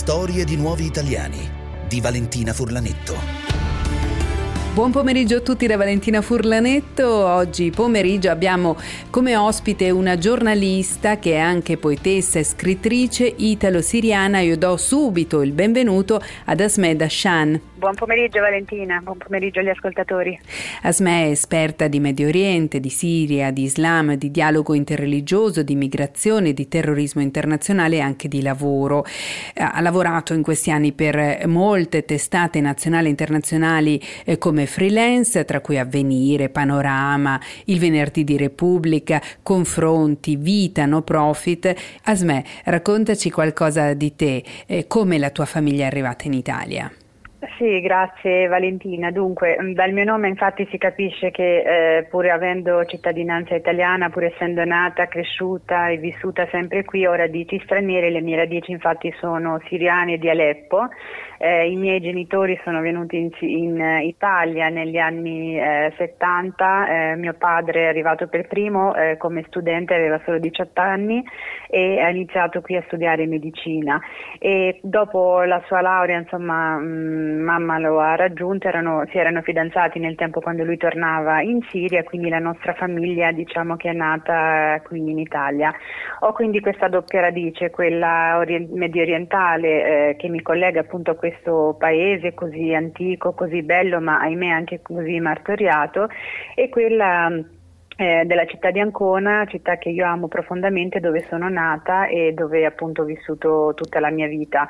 Storie di nuovi italiani di Valentina Furlanetto. Buon pomeriggio a tutti da Valentina Furlanetto. Oggi pomeriggio abbiamo come ospite una giornalista che è anche poetessa e scrittrice italo-siriana. Io do subito il benvenuto ad Asmed Dashan. Buon pomeriggio Valentina, buon pomeriggio agli ascoltatori. Asme è esperta di Medio Oriente, di Siria, di Islam, di dialogo interreligioso, di migrazione, di terrorismo internazionale e anche di lavoro. Ha lavorato in questi anni per molte testate nazionali e internazionali eh, come freelance, tra cui Avvenire, Panorama, Il Venerdì di Repubblica, Confronti, Vita, No Profit. Asme, raccontaci qualcosa di te, eh, come la tua famiglia è arrivata in Italia. Sì, grazie Valentina. Dunque, mm, dal mio nome infatti si capisce che eh, pur avendo cittadinanza italiana, pur essendo nata, cresciuta e vissuta sempre qui, ho radici straniere, le mie radici infatti sono siriane di Aleppo. Eh, I miei genitori sono venuti in, in Italia negli anni eh, 70, eh, mio padre è arrivato per primo eh, come studente, aveva solo 18 anni e ha iniziato qui a studiare medicina e dopo la sua laurea insomma mh, mm, mamma lo ha raggiunto, erano, si erano fidanzati nel tempo quando lui tornava in Siria, quindi la nostra famiglia diciamo che è nata qui in Italia. Ho quindi questa doppia radice, quella orient- medio orientale eh, che mi collega appunto a questo paese così antico, così bello, ma ahimè anche così martoriato, e quella eh, della città di Ancona, città che io amo profondamente, dove sono nata e dove appunto ho vissuto tutta la mia vita.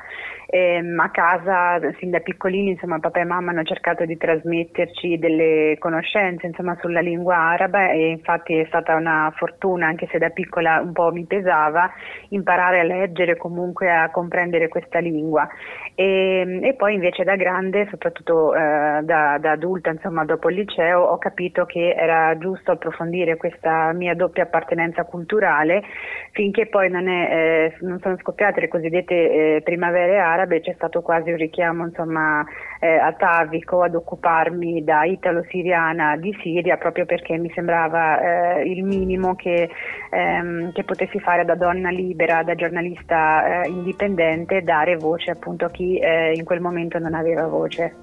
Eh, a casa, sin da piccolini, insomma, papà e mamma hanno cercato di trasmetterci delle conoscenze insomma, sulla lingua araba e infatti è stata una fortuna, anche se da piccola un po' mi pesava, imparare a leggere, comunque a comprendere questa lingua. E, e poi invece da grande, soprattutto eh, da, da adulta, insomma, dopo il liceo, ho capito che era giusto approfondire dire, questa mia doppia appartenenza culturale finché poi non, è, eh, non sono scoppiate le cosiddette eh, primavere arabe, c'è stato quasi un richiamo insomma, eh, atavico ad occuparmi da italo-siriana di Siria proprio perché mi sembrava eh, il minimo che, ehm, che, potessi fare da donna libera, da giornalista eh, indipendente, dare voce appunto a chi eh, in quel momento non aveva voce.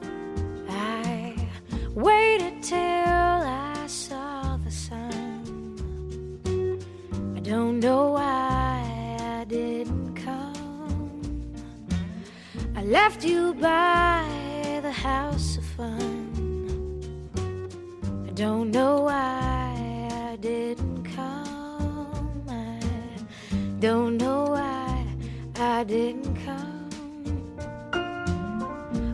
I waited till I saw Don't know why left you by the house of fun. I don't know why I didn't come. I don't know why I didn't come.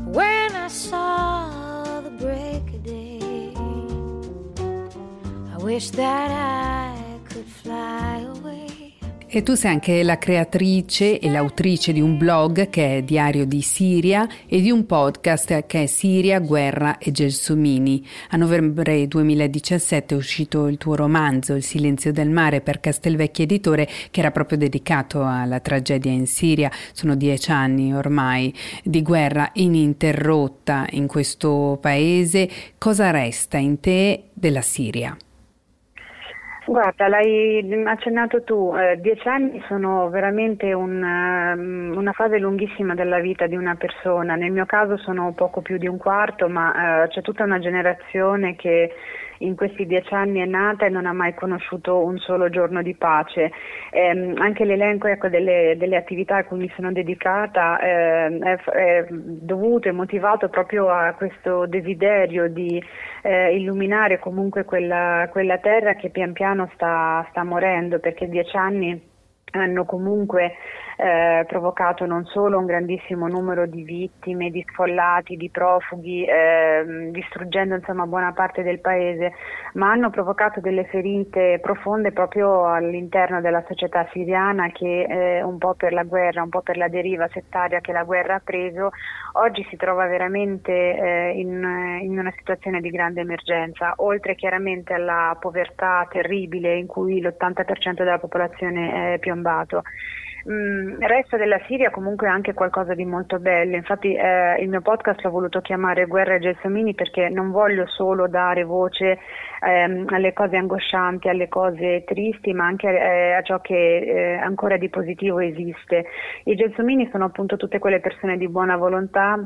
When I saw the break of day, I wish that I e tu sei anche la creatrice e l'autrice di un blog che è Diario di Siria e di un podcast che è Siria, Guerra e Gelsomini. A novembre 2017 è uscito il tuo romanzo Il silenzio del mare per Castelvecchi Editore che era proprio dedicato alla tragedia in Siria. Sono dieci anni ormai di guerra ininterrotta in questo paese. Cosa resta in te della Siria? Guarda, l'hai accennato tu, eh, dieci anni sono veramente un, uh, una fase lunghissima della vita di una persona, nel mio caso sono poco più di un quarto, ma uh, c'è tutta una generazione che in questi dieci anni è nata e non ha mai conosciuto un solo giorno di pace. Eh, anche l'elenco ecco, delle, delle, attività a cui mi sono dedicata eh, è, è, dovuto e motivato proprio a questo desiderio di eh, illuminare comunque quella, quella, terra che pian piano sta, sta morendo perché dieci anni hanno comunque eh, provocato non solo un grandissimo numero di vittime, di sfollati, di profughi, eh, distruggendo insomma buona parte del paese, ma hanno provocato delle ferite profonde proprio all'interno della società siriana che eh, un po' per la guerra, un po' per la deriva settaria che la guerra ha preso, oggi si trova veramente eh, in, in una situazione di grande emergenza, oltre chiaramente alla povertà terribile in cui l'80% della popolazione è piombato. Mm, il resto della Siria comunque anche qualcosa di molto bello, infatti eh, il mio podcast l'ho voluto chiamare Guerra ai Gelsomini perché non voglio solo dare voce ehm, alle cose angoscianti, alle cose tristi, ma anche eh, a ciò che eh, ancora di positivo esiste. I Gelsomini sono appunto tutte quelle persone di buona volontà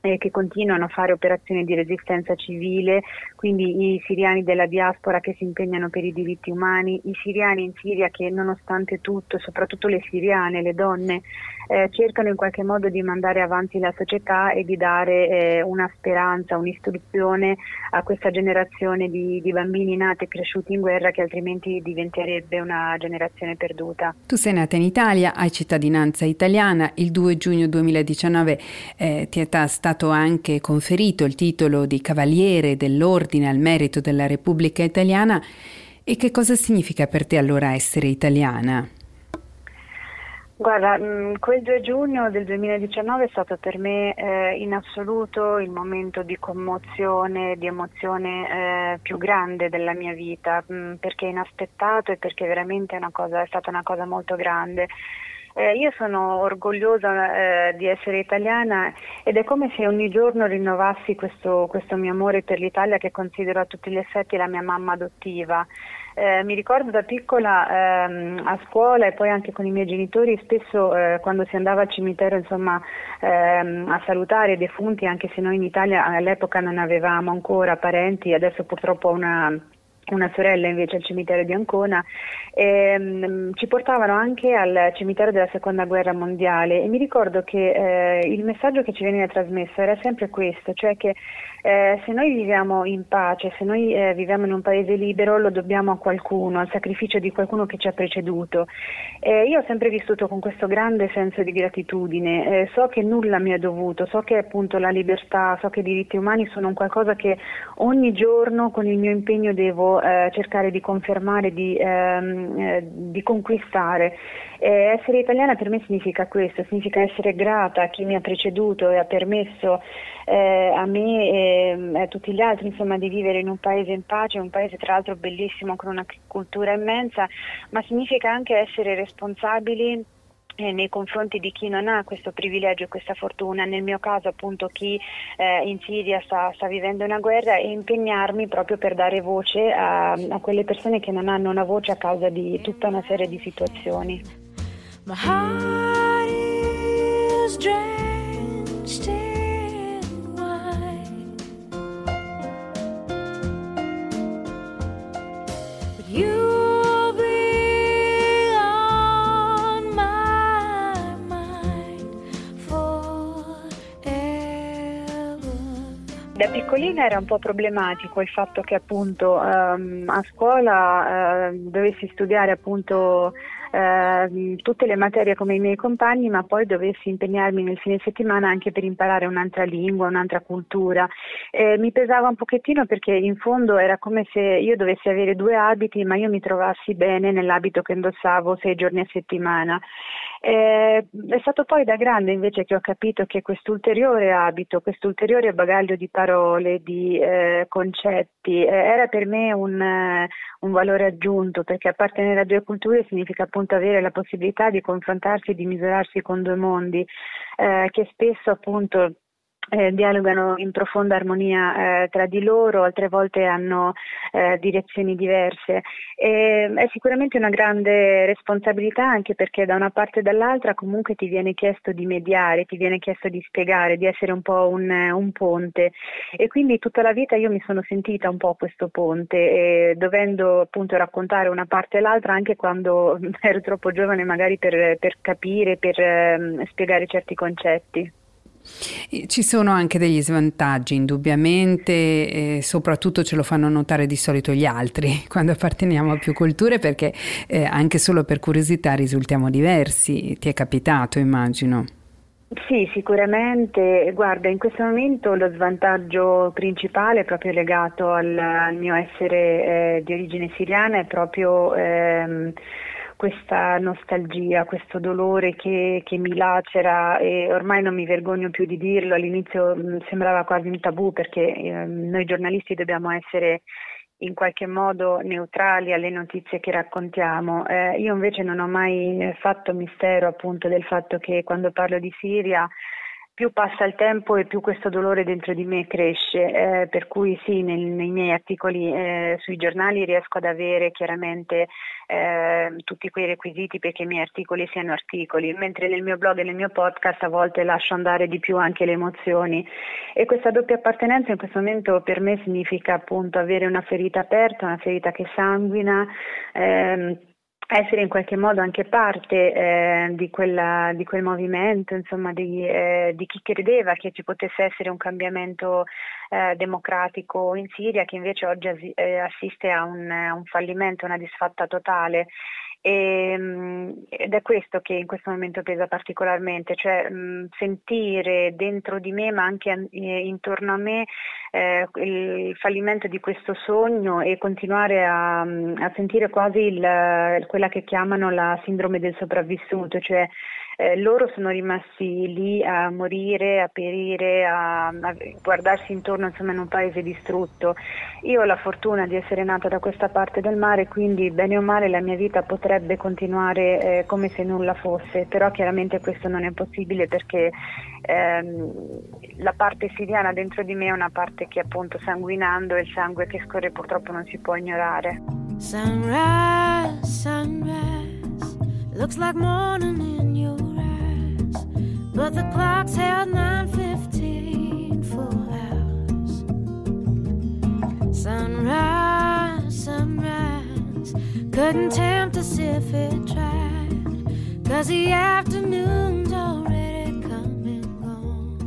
eh, che continuano a fare operazioni di resistenza civile, quindi i siriani della diaspora che si impegnano per i diritti umani, i siriani in Siria che nonostante tutto, soprattutto le siriane, le donne, eh, cercano in qualche modo di mandare avanti la società e di dare eh, una speranza, un'istruzione a questa generazione di, di, bambini nati e cresciuti in guerra che altrimenti diventerebbe una generazione perduta. Tu sei nata in Italia, hai cittadinanza italiana, il 2 giugno 2019 eh, ti è stato anche conferito il titolo di Cavaliere dell'Ordine al merito della Repubblica Italiana. E che cosa significa per te allora essere italiana? Guarda, mm, quel 2 giugno del 2019 è stato per me eh, in assoluto il momento di commozione, di emozione eh, più grande della mia vita, mh, mm, perché inaspettato e perché veramente è, cosa, è stata una cosa molto grande. Eh, io sono orgogliosa eh, di essere italiana ed è come se ogni giorno rinnovassi questo, questo mio amore per l'Italia che considero a tutti gli effetti la mia mamma adottiva. Eh, mi ricordo da piccola ehm, a scuola e poi anche con i miei genitori spesso eh, quando si andava al cimitero insomma, ehm, a salutare i defunti anche se noi in Italia all'epoca non avevamo ancora parenti, adesso purtroppo ho una una sorella invece al cimitero di Ancona, ehm, ci portavano anche al cimitero della seconda guerra mondiale e mi ricordo che eh, il messaggio che ci veniva trasmesso era sempre questo, cioè che eh, se noi viviamo in pace, se noi eh, viviamo in un paese libero lo dobbiamo a qualcuno, al sacrificio di qualcuno che ci ha preceduto. io ho sempre vissuto con questo grande senso di gratitudine, eh, so che nulla mi è dovuto, so che appunto la libertà, so che i diritti umani sono un qualcosa che ogni giorno con il mio impegno devo eh, cercare di confermare, di, ehm, eh, di conquistare. Eh, essere italiana per me significa questo, significa essere grata a chi mi ha preceduto e ha permesso eh, a me e a tutti gli altri insomma, di vivere in un paese in pace, un paese tra l'altro bellissimo con una cultura immensa, ma significa anche essere responsabili nei confronti di chi non ha questo privilegio e questa fortuna, nel mio caso appunto chi eh, in Siria sta, sta, vivendo una guerra e impegnarmi proprio per dare voce a, a, quelle persone che non hanno una voce a causa di tutta una serie di situazioni. My heart is drenched in you Da piccolina era un po' problematico il fatto che appunto um, a scuola uh, dovessi studiare appunto uh, tutte le materie come i miei compagni, ma poi dovessi impegnarmi nel fine settimana anche per imparare un'altra lingua, un'altra cultura. Eh, mi pesava un pochettino perché in fondo era come se io dovessi avere due abiti, ma io mi trovassi bene nell'abito che indossavo sei giorni a settimana. Eh, è stato poi da grande invece che ho capito che quest'ulteriore abito, quest'ulteriore bagaglio di parole, di eh, concetti, eh, era per me un, eh, un, valore aggiunto perché appartenere a due culture significa appunto avere la possibilità di confrontarsi, di misurarsi con due mondi eh, che spesso appunto eh, dialogano in profonda armonia eh, tra di loro, altre volte hanno eh, direzioni diverse. E, è sicuramente una grande responsabilità anche perché da una parte e dall'altra comunque ti viene chiesto di mediare, ti viene chiesto di spiegare, di essere un po' un, un ponte e quindi tutta la vita io mi sono sentita un po' questo ponte dovendo appunto raccontare una parte e l'altra anche quando ero troppo giovane magari per, per capire, per ehm, spiegare certi concetti. Ci sono anche degli svantaggi, indubbiamente, e soprattutto ce lo fanno notare di solito gli altri quando apparteniamo a più culture perché eh, anche solo per curiosità risultiamo diversi. Ti è capitato, immagino. Sì, sicuramente. Guarda, in questo momento lo svantaggio principale proprio legato al, al mio essere eh, di origine siriana è proprio... Ehm, questa nostalgia, questo dolore che, che, mi lacera e ormai non mi vergogno più di dirlo, all'inizio mm, sembrava quasi un tabù perché eh, noi giornalisti dobbiamo essere in qualche modo neutrali alle notizie che raccontiamo. Eh, io invece non ho mai fatto mistero appunto del fatto che quando parlo di Siria più passa il tempo e più questo dolore dentro di me cresce, eh, per cui sì, nel, nei miei articoli eh, sui giornali riesco ad avere chiaramente eh, tutti quei requisiti perché i miei articoli siano articoli, mentre nel mio blog e nel mio podcast a volte lascio andare di più anche le emozioni e questa doppia appartenenza in questo momento per me significa appunto avere una ferita aperta, una ferita che sanguina. Ehm, essere in qualche modo anche parte eh, di, quella, di, quel movimento, insomma, di, eh, di, chi credeva che ci potesse essere un cambiamento eh, democratico in Siria, che invece oggi eh, assiste a un, un fallimento, una disfatta totale. E, ehm, ed è questo che in questo momento pesa particolarmente, cioè sentire dentro di me ma anche eh, intorno a me eh, il fallimento di questo sogno e continuare a, a sentire quasi il, quella che chiamano la sindrome del sopravvissuto, cioè eh, loro sono rimasti lì a morire, a perire, a, a, guardarsi intorno insomma, in un paese distrutto. Io ho la fortuna di essere nata da questa parte del mare, quindi bene o male la mia vita potrebbe continuare eh, come se nulla fosse, però chiaramente questo non è possibile perché ehm, la parte siriana dentro di me è una parte che appunto sanguinando e il sangue che scorre purtroppo non si può ignorare. Sunrise, sunrise, looks like morning in your But the clock's held 9.15 full hours. Sunrise, sunrise, couldn't tempt us if it tried. Cause the afternoon's already.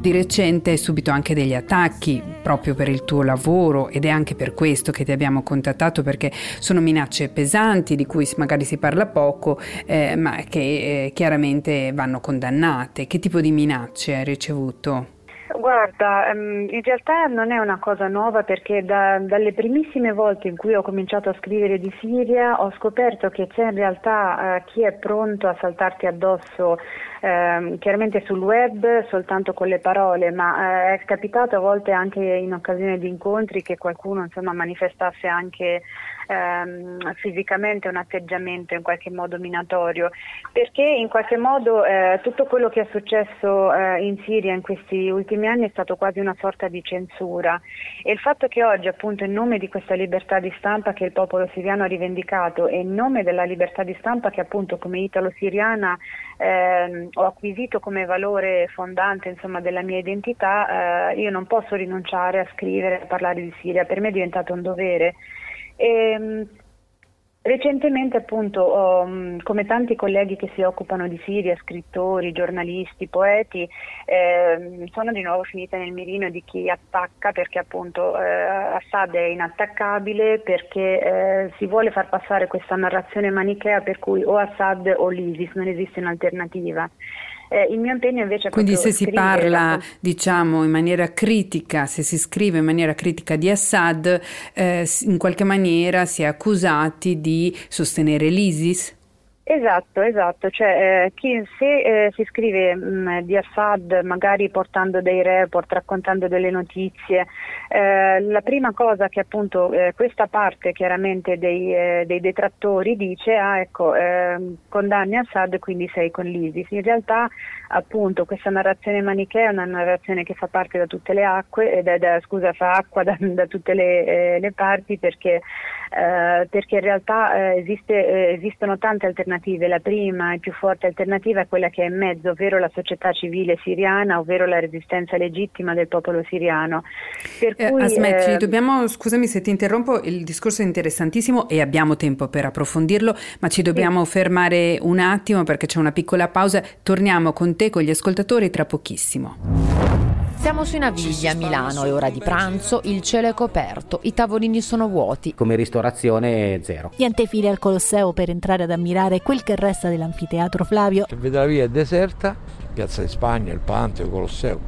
Di recente subito anche degli attacchi proprio per il tuo lavoro ed è anche per questo che ti abbiamo contattato perché sono minacce pesanti di cui magari si parla poco eh, ma che eh, chiaramente vanno condannate. Che tipo di minacce hai ricevuto? Guarda, ehm, in realtà non è una cosa nuova perché da, dalle primissime volte in cui ho cominciato a scrivere di Siria ho scoperto che c'è in realtà eh, chi è pronto a saltarti addosso eh, chiaramente sul web soltanto con le parole, ma eh, è capitato a volte anche in occasione di incontri che qualcuno insomma, manifestasse anche ehm, fisicamente un atteggiamento in qualche modo minatorio, perché in qualche modo eh, tutto quello che è successo eh, in Siria in questi ultimi anni è stato quasi una sorta di censura. E il fatto che oggi appunto in nome di questa libertà di stampa che il popolo siriano ha rivendicato e in nome della libertà di stampa che appunto come italo-siriana eh, ho acquisito come valore fondante insomma, della mia identità, eh, io non posso rinunciare a scrivere, a parlare di Siria, per me è diventato un dovere. E, ehm, recentemente appunto mm, come tanti colleghi che si occupano di Siria, scrittori, giornalisti, poeti, eh, sono di nuovo finita nel mirino di chi attacca perché appunto eh, Assad è inattaccabile perché eh, si vuole far passare questa narrazione manichea per cui o Assad o l'ISIS, non esiste un'alternativa. Eh, il mio impegno invece è Quindi se si parla, la... diciamo, in maniera critica, se si scrive in maniera critica di Assad, eh, in qualche maniera si è accusati di sostenere l'ISIS? Esatto, esatto, cioè, eh, chi, se eh, si scrive mh, mm, di Assad magari portando dei report, raccontando delle notizie, eh, la prima cosa che appunto eh, questa parte chiaramente dei, eh, dei, detrattori dice, ah ecco, ehm, condanni Assad quindi sei con l'ISIS, in realtà appunto questa narrazione manichea è una narrazione che fa parte da tutte le acque, da, da, scusa, fa acqua da, da tutte le, eh, le, parti perché, perché in realtà esiste, esistono tante alternative. La prima e più forte alternativa è quella che è in mezzo, ovvero la società civile siriana, ovvero la resistenza legittima del popolo siriano. Per eh, cui, Asmetti, eh, dobbiamo, scusami se ti interrompo, il discorso è interessantissimo e abbiamo tempo per approfondirlo, ma ci dobbiamo sì. fermare un attimo perché c'è una piccola pausa. Torniamo con te, con gli ascoltatori, tra pochissimo. Siamo su Naviglia a Milano, è ora di pranzo, il cielo è coperto, i tavolini sono vuoti. Come ristorazione zero. Niente file al Colosseo per entrare ad ammirare quel che resta dell'anfiteatro Flavio. Se vede la via è deserta, Piazza di Spagna, il Panteo, il Colosseo.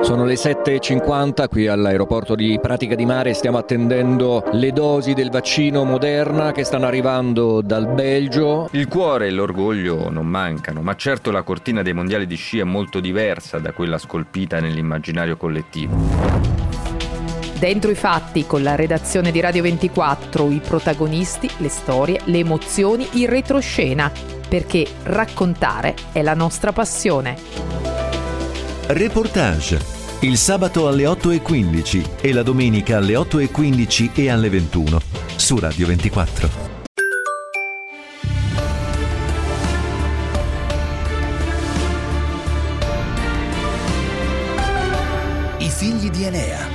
Sono le 7.50 qui all'aeroporto di Pratica di Mare, stiamo attendendo le dosi del vaccino Moderna che stanno arrivando dal Belgio. Il cuore e l'orgoglio non mancano, ma certo la cortina dei mondiali di sci è molto diversa da quella scolpita nell'immaginario collettivo. Dentro i fatti, con la redazione di Radio 24, i protagonisti, le storie, le emozioni, il retroscena, perché raccontare è la nostra passione. Reportage. Il sabato alle 8.15 e la domenica alle 8.15 e alle 21 su Radio 24. I figli di Enea.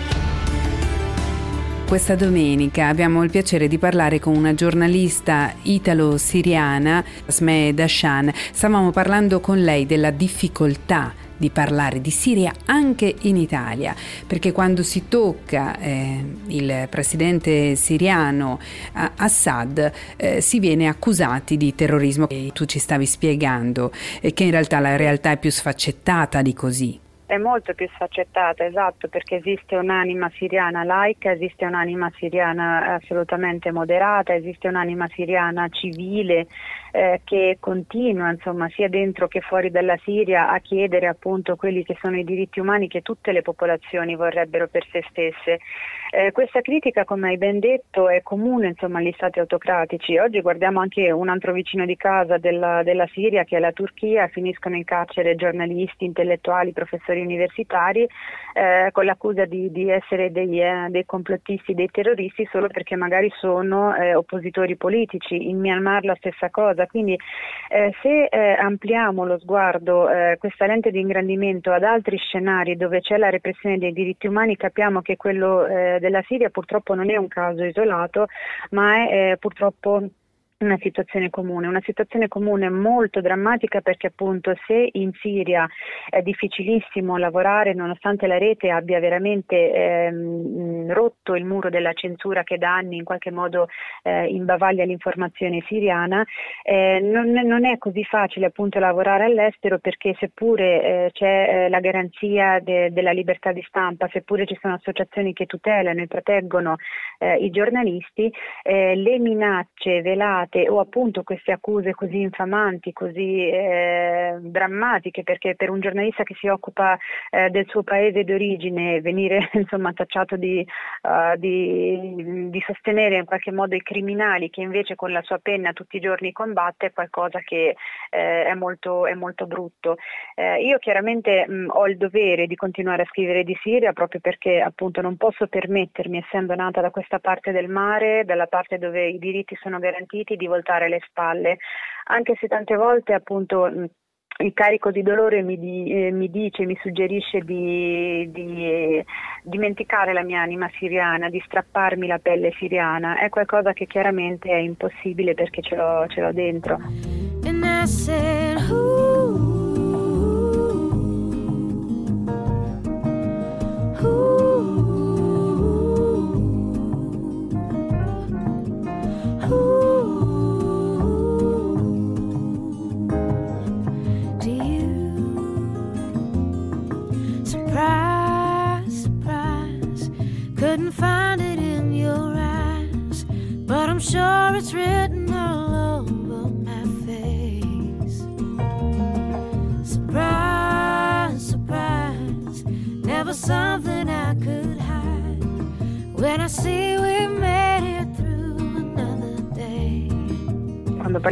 Questa domenica abbiamo il piacere di parlare con una giornalista italo-siriana, Sme Dashan. Stavamo parlando con lei della difficoltà di parlare di Siria anche in Italia, perché quando si tocca eh, il presidente siriano eh, Assad eh, si viene accusati di terrorismo. E tu ci stavi spiegando e che in realtà la realtà è più sfaccettata di così è molto più sfaccettata, esatto, perché esiste un'anima siriana laica, esiste un'anima siriana assolutamente moderata, esiste un'anima siriana civile eh, che continua, insomma, sia dentro che fuori dalla Siria a chiedere appunto quelli che sono i diritti umani che tutte le popolazioni vorrebbero per se stesse. Eh, questa critica, come hai ben detto, è comune insomma, agli stati autocratici. Oggi guardiamo anche un altro vicino di casa della, della Siria, che è la Turchia, finiscono in carcere giornalisti, intellettuali, professori universitari eh, con l'accusa di, di essere dei, eh, dei, complottisti, dei terroristi solo perché magari sono eh, oppositori politici. In Myanmar la stessa cosa. Quindi eh, se eh, ampliamo lo sguardo, eh, questa lente di ingrandimento ad altri scenari dove c'è la repressione dei diritti umani, capiamo che quello della Siria purtroppo non è un caso isolato, ma è purtroppo una situazione comune, una situazione comune molto drammatica perché appunto se in Siria è difficilissimo lavorare nonostante la rete abbia veramente ehm, rotto il muro della censura che da anni in qualche modo eh, imbavaglia l'informazione siriana, eh, non, non, è così facile appunto lavorare all'estero perché seppure eh, c'è eh, la garanzia de, della libertà di stampa, seppure ci sono associazioni che tutelano e proteggono eh, i giornalisti, eh, le minacce velate state o appunto queste accuse così infamanti, così eh, drammatiche, perché per un giornalista che si occupa eh, del suo paese d'origine venire insomma tacciato di, uh, di, di, sostenere in qualche modo i criminali che invece con la sua penna tutti i giorni combatte è qualcosa che eh, è, molto, è, molto, brutto. Eh, io chiaramente mh, ho il dovere di continuare a scrivere di Siria proprio perché appunto non posso permettermi, essendo nata da questa parte del mare, dalla parte dove i diritti sono garantiti, di voltare le spalle, anche se tante volte appunto il carico di dolore mi, di, eh, mi dice, mi suggerisce di, di eh, dimenticare la mia anima siriana, di strapparmi la pelle siriana, è qualcosa che chiaramente è impossibile perché ce l'ho, ce l'ho dentro.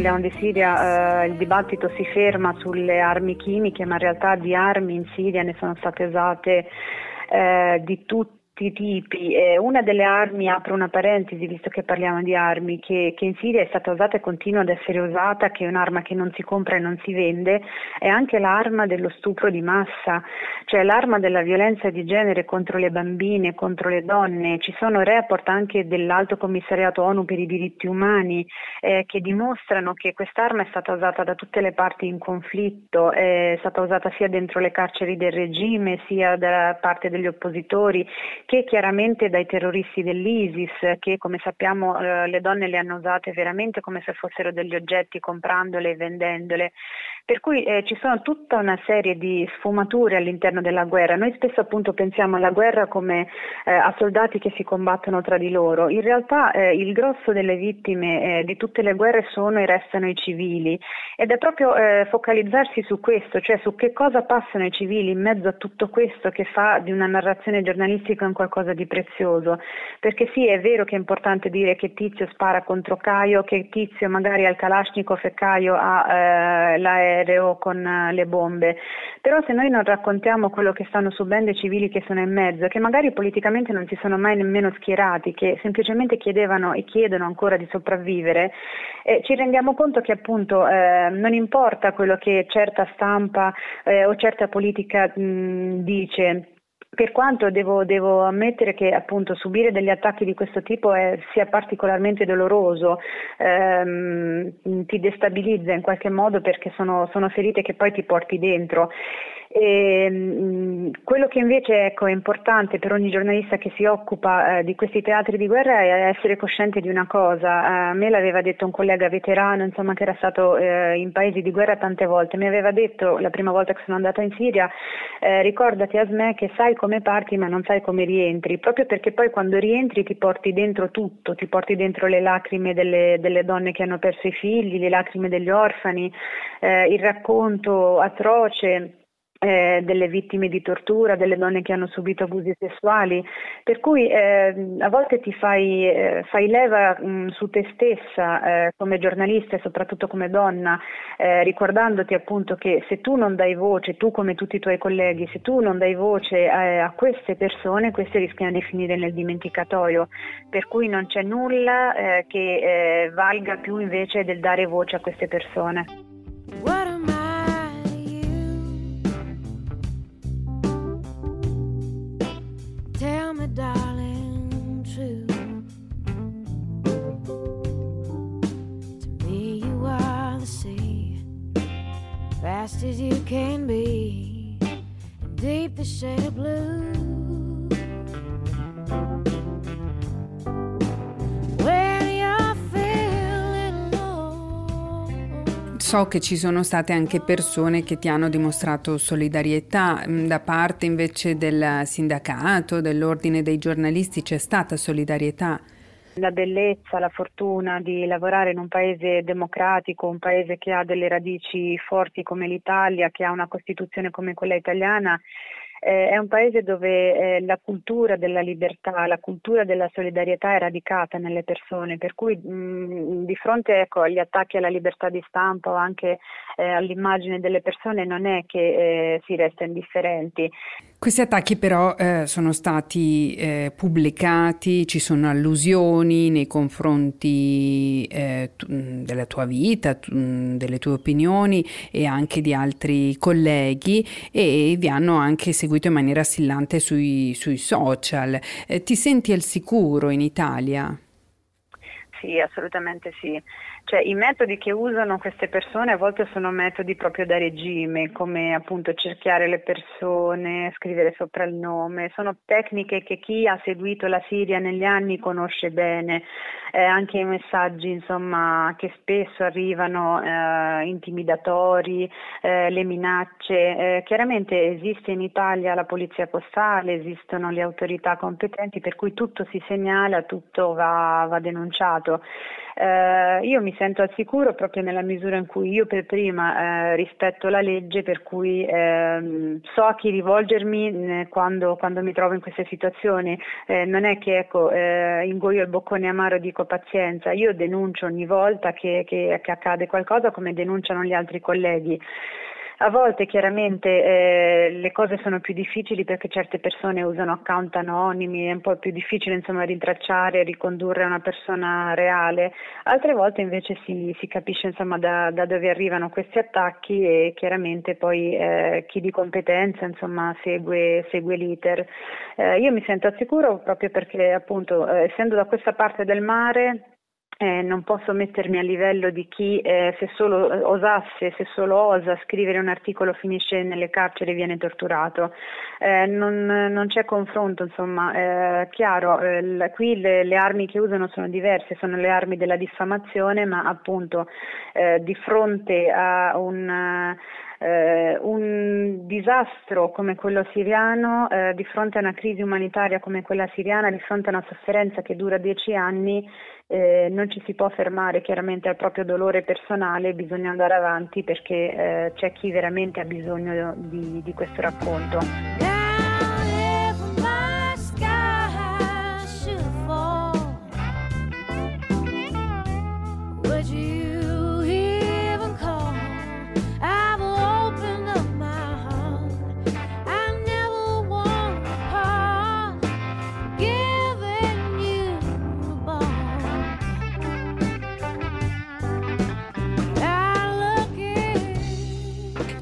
Parliamo di Siria eh, il dibattito si ferma sulle armi chimiche, ma in realtà di armi in Siria ne sono state usate eh, di tutti tipi. Eh, una delle armi, apro una parentesi visto che parliamo di armi, che, che, in Siria è stata usata e continua ad essere usata, che è un'arma che non si compra e non si vende, è anche l'arma dello stupro di massa, cioè l'arma della violenza di genere contro le bambine, contro le donne. Ci sono report anche dell'Alto Commissariato ONU per i diritti umani eh, che dimostrano che quest'arma è stata usata da tutte le parti in conflitto, è stata usata sia dentro le carceri del regime sia da parte degli oppositori che chiaramente dai terroristi dell'ISIS, che come sappiamo eh, le donne le hanno usate veramente come se fossero degli oggetti comprandole e vendendole. Per cui eh, ci sono tutta una serie di sfumature all'interno della guerra. Noi spesso appunto pensiamo alla guerra come eh, a soldati che si combattono tra di loro. In realtà eh, il grosso delle vittime eh, di tutte le guerre sono e restano i civili ed è proprio eh, focalizzarsi su questo, cioè su che cosa passano i civili in mezzo a tutto questo che fa di una narrazione giornalistica un qualcosa di prezioso, perché sì è vero che è importante dire che Tizio spara contro Caio, che Tizio magari ha il Kalashnikov e Caio ha eh, l'aereo con eh, le bombe, però se noi non raccontiamo quello che stanno subendo i civili che sono in mezzo, che magari politicamente non si sono mai nemmeno schierati, che semplicemente chiedevano e chiedono ancora di sopravvivere, eh, ci rendiamo conto che appunto eh, non importa quello che certa stampa eh, o certa politica mh, dice, per quanto devo, devo, ammettere che appunto subire degli attacchi di questo tipo è, sia particolarmente doloroso, ehm, ti destabilizza in qualche modo perché sono, sono ferite che poi ti porti dentro. E, mh, quello che invece ecco, è importante per ogni giornalista che si occupa eh, di questi teatri di guerra è essere cosciente di una cosa. Eh, a me l'aveva detto un collega veterano insomma, che era stato eh, in paesi di guerra tante volte. Mi aveva detto la prima volta che sono andata in Siria, eh, ricordati Asme che sai come parti ma non sai come rientri, proprio perché poi quando rientri ti porti dentro tutto, ti porti dentro le lacrime delle, delle donne che hanno perso i figli, le lacrime degli orfani, eh, il racconto atroce eh, delle vittime di tortura, delle donne che hanno subito abusi sessuali, per cui eh, a volte ti fai, eh, fai leva mh, su te stessa eh, come giornalista e soprattutto come donna, eh, ricordandoti appunto che se tu non dai voce, tu come tutti i tuoi colleghi, se tu non dai voce eh, a queste persone, queste rischiano di finire nel dimenticatoio, per cui non c'è nulla che valga più invece del dare voce a queste persone. So che ci sono state anche persone che ti hanno dimostrato solidarietà, mm, da parte invece del sindacato, dell'ordine dei giornalisti c'è stata solidarietà. La bellezza, la fortuna di lavorare in un paese democratico, un paese che ha delle radici forti come l'Italia, che ha una Costituzione come quella italiana, eh, è un paese dove eh, la cultura della libertà, la cultura della solidarietà è radicata nelle persone, per cui mh, di fronte ecco, agli attacchi alla libertà di stampa o anche eh, all'immagine delle persone non è che eh, si resta indifferenti. Questi attacchi però eh, sono stati eh, pubblicati, ci sono allusioni nei confronti tu, della tua vita, tu, delle tue opinioni e anche di altri colleghi e vi hanno anche seguito seguito in maniera assillante sui, sui social. Eh, ti senti al sicuro in Italia? Sì, assolutamente sì. Cioè, I metodi che usano queste persone a volte sono metodi proprio da regime, come appunto cerchiare le persone, scrivere sopra il nome, sono tecniche che chi ha seguito la Siria negli anni conosce bene, eh, anche i messaggi insomma, che spesso arrivano eh, intimidatori, eh, le minacce. Eh, chiaramente esiste in Italia la polizia postale, esistono le autorità competenti per cui tutto si segnala, tutto va, va denunciato. Eh, io mi sento al sicuro proprio nella misura in cui io per prima eh, rispetto la legge, per cui ehm, so a chi rivolgermi eh, quando, quando, mi trovo in queste situazioni. Eh, non è che ecco, eh, ingoio il boccone amaro e dico pazienza, io denuncio ogni volta che, che, che accade qualcosa come denunciano gli altri colleghi. A volte chiaramente eh, le cose sono più difficili perché certe persone usano account anonimi, è un po' più difficile insomma rintracciare ricondurre a una persona reale, altre volte invece si, si capisce insomma da, da, dove arrivano questi attacchi e chiaramente poi eh, chi di competenza insomma segue, segue l'iter. Eh, io mi sento al sicuro proprio perché appunto eh, essendo da questa parte del mare eh, non posso mettermi a livello di chi eh, se solo eh, osasse, se solo osa scrivere un articolo finisce nelle carceri e viene torturato. Eh, non, non, c'è confronto, insomma, eh, chiaro, l- qui le, le, armi che usano sono diverse, sono le armi della diffamazione, ma appunto di fronte a un eh, un disastro come quello siriano, eh, di fronte a una crisi umanitaria come quella siriana, di fronte a una sofferenza che dura dieci anni, eh, non ci si può fermare chiaramente al proprio dolore personale, bisogna andare avanti perché eh, c'è chi veramente ha bisogno di, di questo racconto.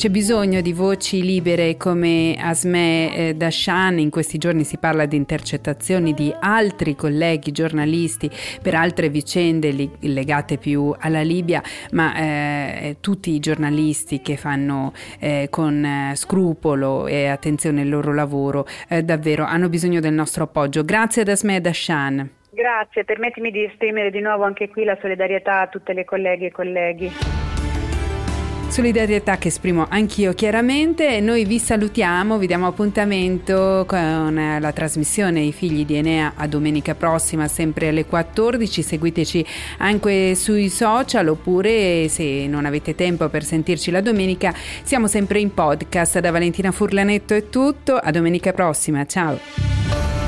C'è bisogno di voci libere come Asme eh, Dashan, in questi giorni si parla di intercettazioni di altri colleghi giornalisti per altre vicende li- legate più alla Libia, ma eh, tutti i giornalisti che fanno eh, con eh, scrupolo e attenzione il loro lavoro eh, davvero hanno bisogno del nostro appoggio. Grazie ad Asme Dashan. Grazie, permettimi di esprimere di nuovo anche qui la solidarietà a tutte le colleghe e colleghi. Solidarietà che esprimo anch'io chiaramente. Noi vi salutiamo, vi diamo appuntamento con la trasmissione I figli di Enea a domenica prossima sempre alle 14, seguiteci anche sui social oppure se non avete tempo per sentirci la domenica siamo sempre in podcast da Valentina Furlanetto è tutto, a domenica prossima, ciao!